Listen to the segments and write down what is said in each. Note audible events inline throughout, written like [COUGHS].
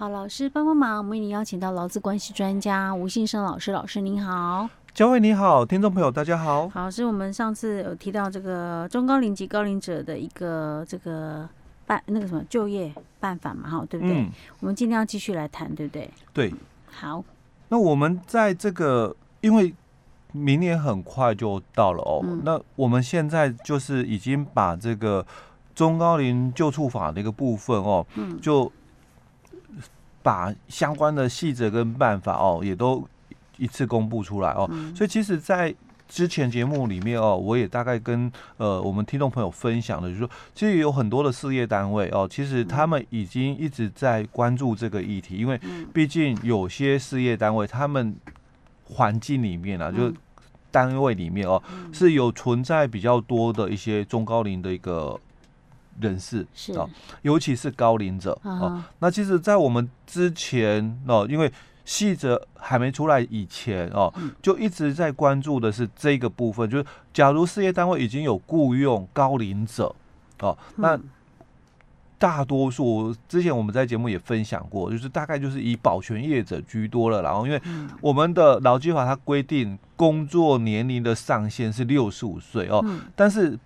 好，老师帮帮忙，我们已经邀请到劳资关系专家吴信生老师，老师您好。佳慧你好，听众朋友大家好。好，是我们上次有提到这个中高龄及高龄者的一个这个办那个什么就业办法嘛，哈，对不对？嗯、我们今天要继续来谈，对不对？对。好，那我们在这个因为明年很快就到了哦，嗯、那我们现在就是已经把这个中高龄救助法的一个部分哦，嗯，就。把相关的细则跟办法哦，也都一次公布出来哦。嗯、所以其实，在之前节目里面哦，我也大概跟呃我们听众朋友分享的，就是说，其实有很多的事业单位哦，其实他们已经一直在关注这个议题，因为毕竟有些事业单位，他们环境里面啊，就单位里面哦，是有存在比较多的一些中高龄的一个。人士是啊，尤其是高龄者啊、哦。那其实，在我们之前哦，因为细则还没出来以前哦，就一直在关注的是这个部分，就是假如事业单位已经有雇佣高龄者哦，那大多数之前我们在节目也分享过，就是大概就是以保全业者居多了。然后，因为我们的劳基法它规定工作年龄的上限是六十五岁哦，但是。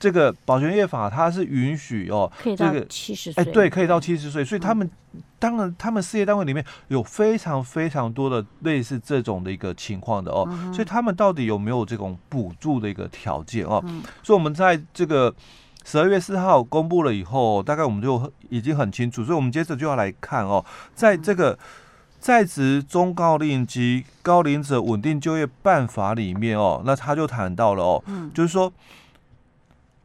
这个保全业法它是允许哦，可以到七十岁，哎，对，可以到七十岁，所以他们、嗯、当然他们事业单位里面有非常非常多的类似这种的一个情况的哦，嗯、所以他们到底有没有这种补助的一个条件哦？嗯、所以我们在这个十二月四号公布了以后，大概我们就已经很清楚，所以我们接着就要来看哦，在这个在职中高龄及高龄者稳定就业办法里面哦，那他就谈到了哦，嗯、就是说。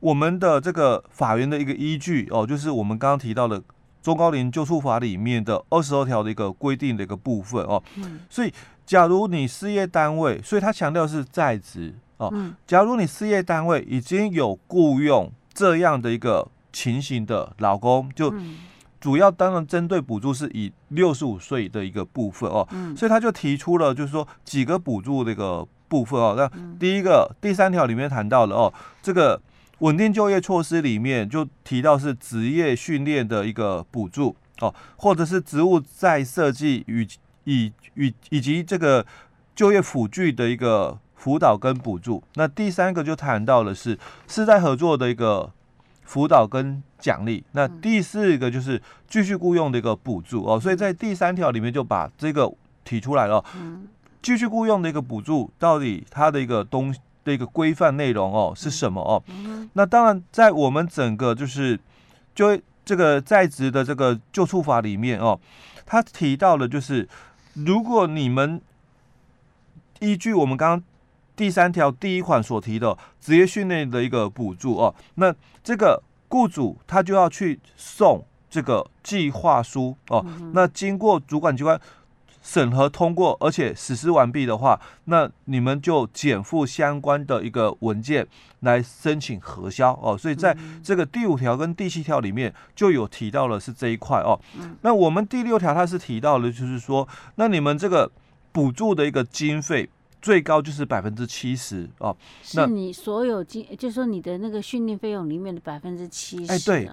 我们的这个法院的一个依据哦，就是我们刚刚提到的中高龄救助法里面的二十二条的一个规定的一个部分哦。嗯。所以，假如你事业单位，所以他强调是在职哦。嗯。假如你事业单位已经有雇佣这样的一个情形的老公，就主要当然针对补助是以六十五岁的一个部分哦。嗯。所以他就提出了，就是说几个补助的一个部分哦。那第一个第三条里面谈到了哦，这个。稳定就业措施里面就提到是职业训练的一个补助哦，或者是职务再设计与以与以及这个就业辅具的一个辅导跟补助。那第三个就谈到了是世代合作的一个辅导跟奖励。那第四个就是继续雇佣的一个补助哦。所以在第三条里面就把这个提出来了。继续雇佣的一个补助到底它的一个东。的一个规范内容哦是什么哦？那当然，在我们整个就是就这个在职的这个救助法里面哦，他提到了就是，如果你们依据我们刚刚第三条第一款所提的职业训练的一个补助哦，那这个雇主他就要去送这个计划书哦，那经过主管机关。审核通过，而且实施完毕的话，那你们就减负相关的一个文件来申请核销哦。所以在这个第五条跟第七条里面就有提到了是这一块哦。那我们第六条它是提到的，就是说，那你们这个补助的一个经费最高就是百分之七十哦。是你所有经，就是说你的那个训练费用里面的百分之七十。哎，对，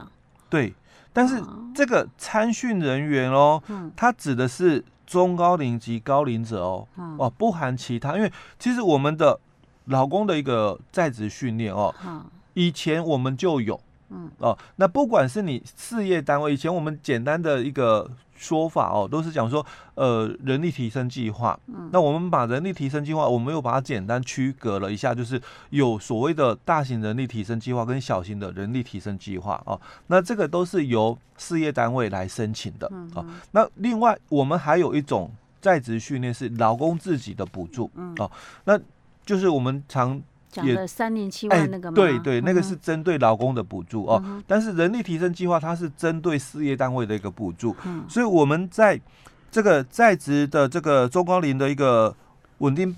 对。但是这个参训人员哦，它指的是。中高龄及高龄者哦，哦，不含其他，因为其实我们的老公的一个在职训练哦，以前我们就有，嗯哦，那不管是你事业单位，以前我们简单的一个。说法哦，都是讲说，呃，人力提升计划。嗯，那我们把人力提升计划，我们又把它简单区隔了一下，就是有所谓的大型人力提升计划跟小型的人力提升计划哦。那这个都是由事业单位来申请的啊、哦。那另外，我们还有一种在职训练是劳工自己的补助哦，那就是我们常。讲的三年七万那个吗？对对，那个是针对劳工的补助哦。嗯、但是人力提升计划它是针对事业单位的一个补助，嗯、所以我们在这个在职的这个中高龄的一个稳定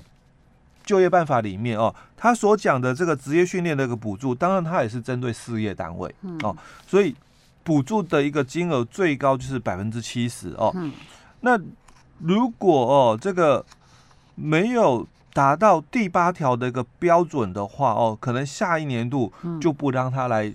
就业办法里面哦，他所讲的这个职业训练的一个补助，当然它也是针对事业单位、嗯、哦，所以补助的一个金额最高就是百分之七十哦。嗯、那如果哦这个没有。达到第八条的一个标准的话，哦，可能下一年度就不让他来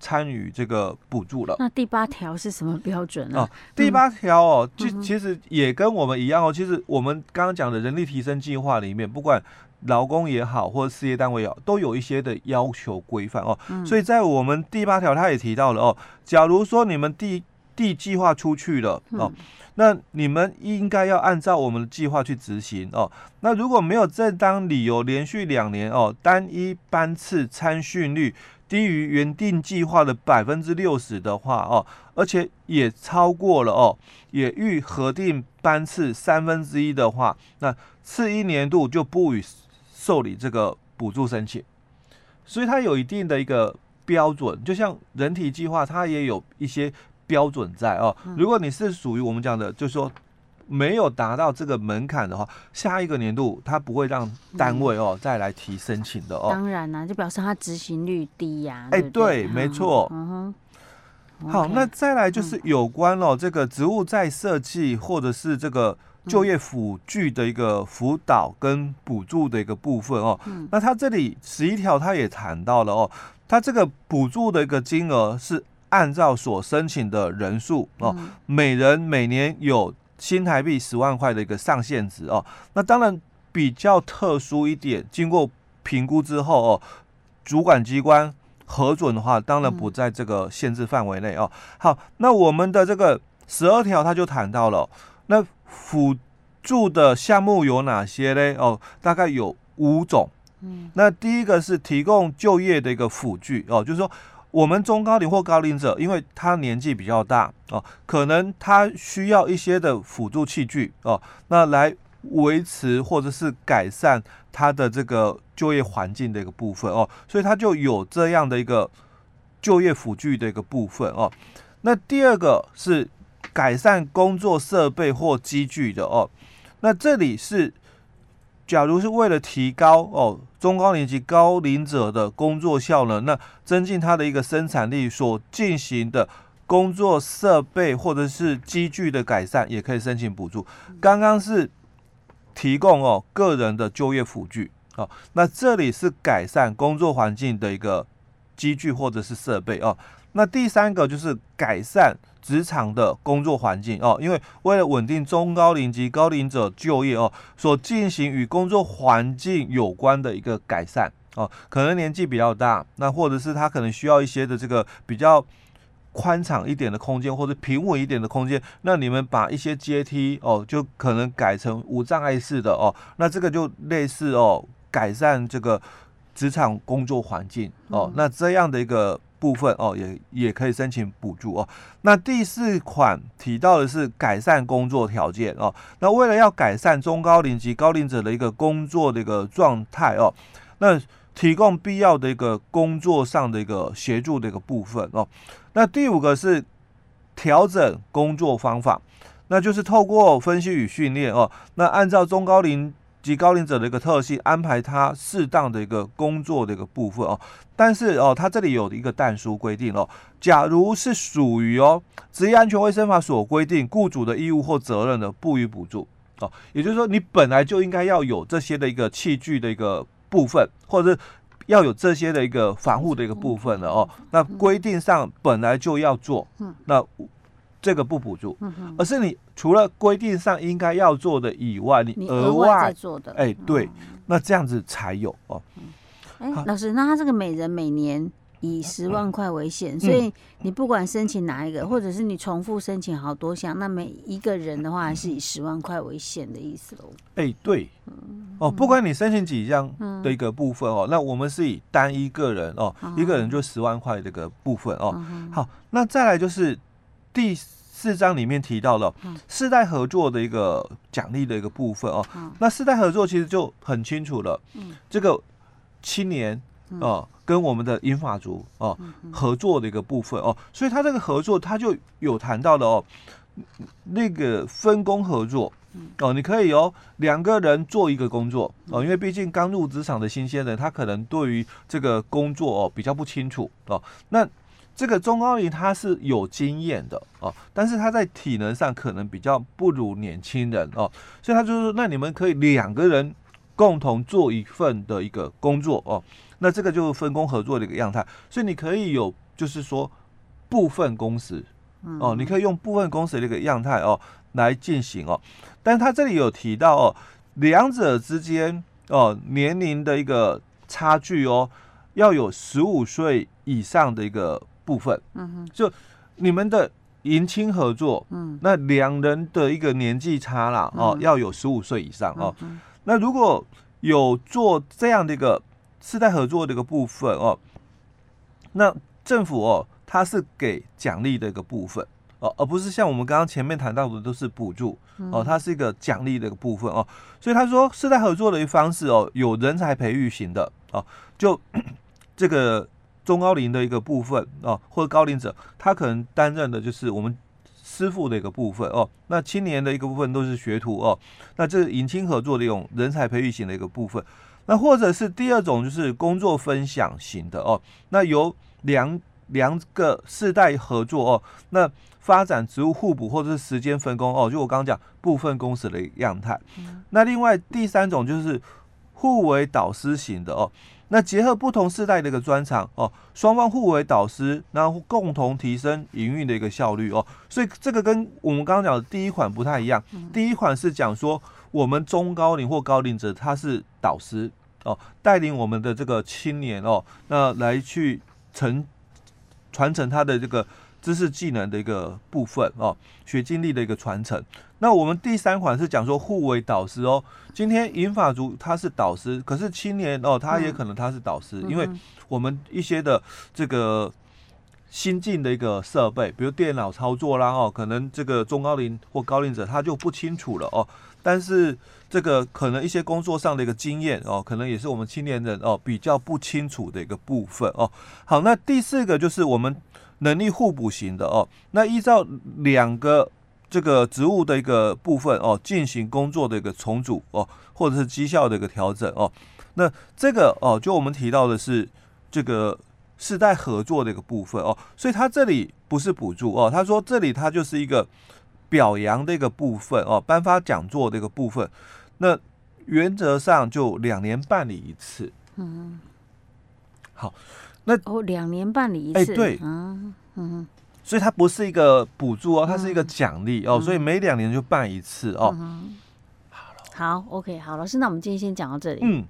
参与这个补助了。那第八条是什么标准呢？哦，第八条哦，就其实也跟我们一样哦。其实我们刚刚讲的人力提升计划里面，不管劳工也好，或者事业单位也好，都有一些的要求规范哦。所以在我们第八条，他也提到了哦，假如说你们递递计划出去了哦。那你们应该要按照我们的计划去执行哦。那如果没有正当理由，连续两年哦，单一班次参训率低于原定计划的百分之六十的话哦，而且也超过了哦，也逾核定班次三分之一的话，那次一年度就不予受理这个补助申请。所以它有一定的一个标准，就像人体计划，它也有一些。标准在哦，如果你是属于我们讲的，就是说没有达到这个门槛的话，下一个年度他不会让单位哦再来提申请的哦。当然啦，就表示他执行率低呀。哎，对，没错。嗯哼。好，那再来就是有关哦这个职务再设计或者是这个就业辅具的一个辅导跟补助的一个部分哦。那他这里十一条他也谈到了哦，他这个补助的一个金额是。按照所申请的人数哦，每人每年有新台币十万块的一个上限值哦。那当然比较特殊一点，经过评估之后哦，主管机关核准的话，当然不在这个限制范围内哦。好，那我们的这个十二条他就谈到了，那辅助的项目有哪些呢？哦，大概有五种。嗯，那第一个是提供就业的一个辅具哦，就是说。我们中高龄或高龄者，因为他年纪比较大哦，可能他需要一些的辅助器具哦，那来维持或者是改善他的这个就业环境的一个部分哦，所以他就有这样的一个就业辅具的一个部分哦。那第二个是改善工作设备或机具的哦，那这里是。假如是为了提高哦中高年级高龄者的工作效能，那增进他的一个生产力所进行的工作设备或者是机具的改善，也可以申请补助。刚刚是提供哦个人的就业辅具哦，那这里是改善工作环境的一个机具或者是设备哦。那第三个就是改善职场的工作环境哦，因为为了稳定中高龄及高龄者就业哦，所进行与工作环境有关的一个改善哦，可能年纪比较大，那或者是他可能需要一些的这个比较宽敞一点的空间，或者平稳一点的空间，那你们把一些阶梯哦，就可能改成无障碍式的哦，那这个就类似哦，改善这个职场工作环境哦，那这样的一个。部分哦，也也可以申请补助哦。那第四款提到的是改善工作条件哦。那为了要改善中高龄及高龄者的一个工作的一个状态哦，那提供必要的一个工作上的一个协助的一个部分哦。那第五个是调整工作方法，那就是透过分析与训练哦，那按照中高龄及高龄者的一个特性，安排他适当的一个工作的一个部分哦。但是哦，他这里有一个但书规定哦，假如是属于哦职业安全卫生法所规定雇主的义务或责任的，不予补助哦。也就是说，你本来就应该要有这些的一个器具的一个部分，或者是要有这些的一个防护的一个部分的哦。那规定上本来就要做，那这个不补助，而是你除了规定上应该要做的以外，你额外做的，哎，对，那这样子才有哦。哎，老师，那他这个每人每年以十万块为限，所以你不管申请哪一个，或者是你重复申请好多项，那每一个人的话还是以十万块为限的意思喽？哎，对，哦，不管你申请几项的一个部分哦，那我们是以单一个人哦，一个人就十万块这个部分哦。好，那再来就是第四章里面提到了世代合作的一个奖励的一个部分哦。那世代合作其实就很清楚了，这个。青年哦，跟我们的英法族哦合作的一个部分哦，所以他这个合作他就有谈到了哦，那个分工合作哦，你可以哦两个人做一个工作哦，因为毕竟刚入职场的新鲜人，他可能对于这个工作哦比较不清楚哦。那这个中高龄他是有经验的哦，但是他在体能上可能比较不如年轻人哦，所以他就说，那你们可以两个人。共同做一份的一个工作哦，那这个就是分工合作的一个样态，所以你可以有就是说部分工时哦，你可以用部分工时的一个样态哦来进行哦。但他这里有提到哦，两者之间哦年龄的一个差距哦，要有十五岁以上的一个部分。嗯哼，就你们的迎亲合作，嗯，那两人的一个年纪差啦哦，要有十五岁以上哦。那如果有做这样的一个世代合作的一个部分哦，那政府哦，它是给奖励的一个部分。哦，而不是像我们刚刚前面谈到的都是补助哦，它是一个奖励的一个部分哦，所以他说世代合作的一方式哦，有人才培育型的哦，就 [COUGHS] 这个中高龄的一个部分哦，或者高龄者，他可能担任的就是我们师傅的一个部分哦，那青年的一个部分都是学徒哦，那这是迎亲合作的一种人才培育型的一个部分，那或者是第二种就是工作分享型的哦，那由两两个世代合作哦，那。发展职务互补或者是时间分工哦，就我刚刚讲部分工时的样态。那另外第三种就是互为导师型的哦，那结合不同世代的一个专长哦，双方互为导师，然后共同提升营运的一个效率哦。所以这个跟我们刚刚讲的第一款不太一样。第一款是讲说我们中高龄或高龄者他是导师哦，带领我们的这个青年哦，那来去承传承他的这个。知识技能的一个部分哦，学经历的一个传承。那我们第三款是讲说互为导师哦。今天银发族他是导师，可是青年哦，他也可能他是导师，嗯、因为我们一些的这个新进的一个设备，比如电脑操作啦哦，可能这个中高龄或高龄者他就不清楚了哦。但是这个可能一些工作上的一个经验哦，可能也是我们青年人哦比较不清楚的一个部分哦。好，那第四个就是我们。能力互补型的哦，那依照两个这个职务的一个部分哦，进行工作的一个重组哦，或者是绩效的一个调整哦，那这个哦，就我们提到的是这个世代合作的一个部分哦，所以它这里不是补助哦，他说这里它就是一个表扬的一个部分哦，颁发讲座的一个部分，那原则上就两年办理一次，嗯，好。那哦，两年办理一次，哎、欸，对，嗯嗯，所以它不是一个补助哦，它是一个奖励、嗯、哦，所以每两年就办一次哦。嗯、好，OK，好，老师，那我们今天先讲到这里。嗯。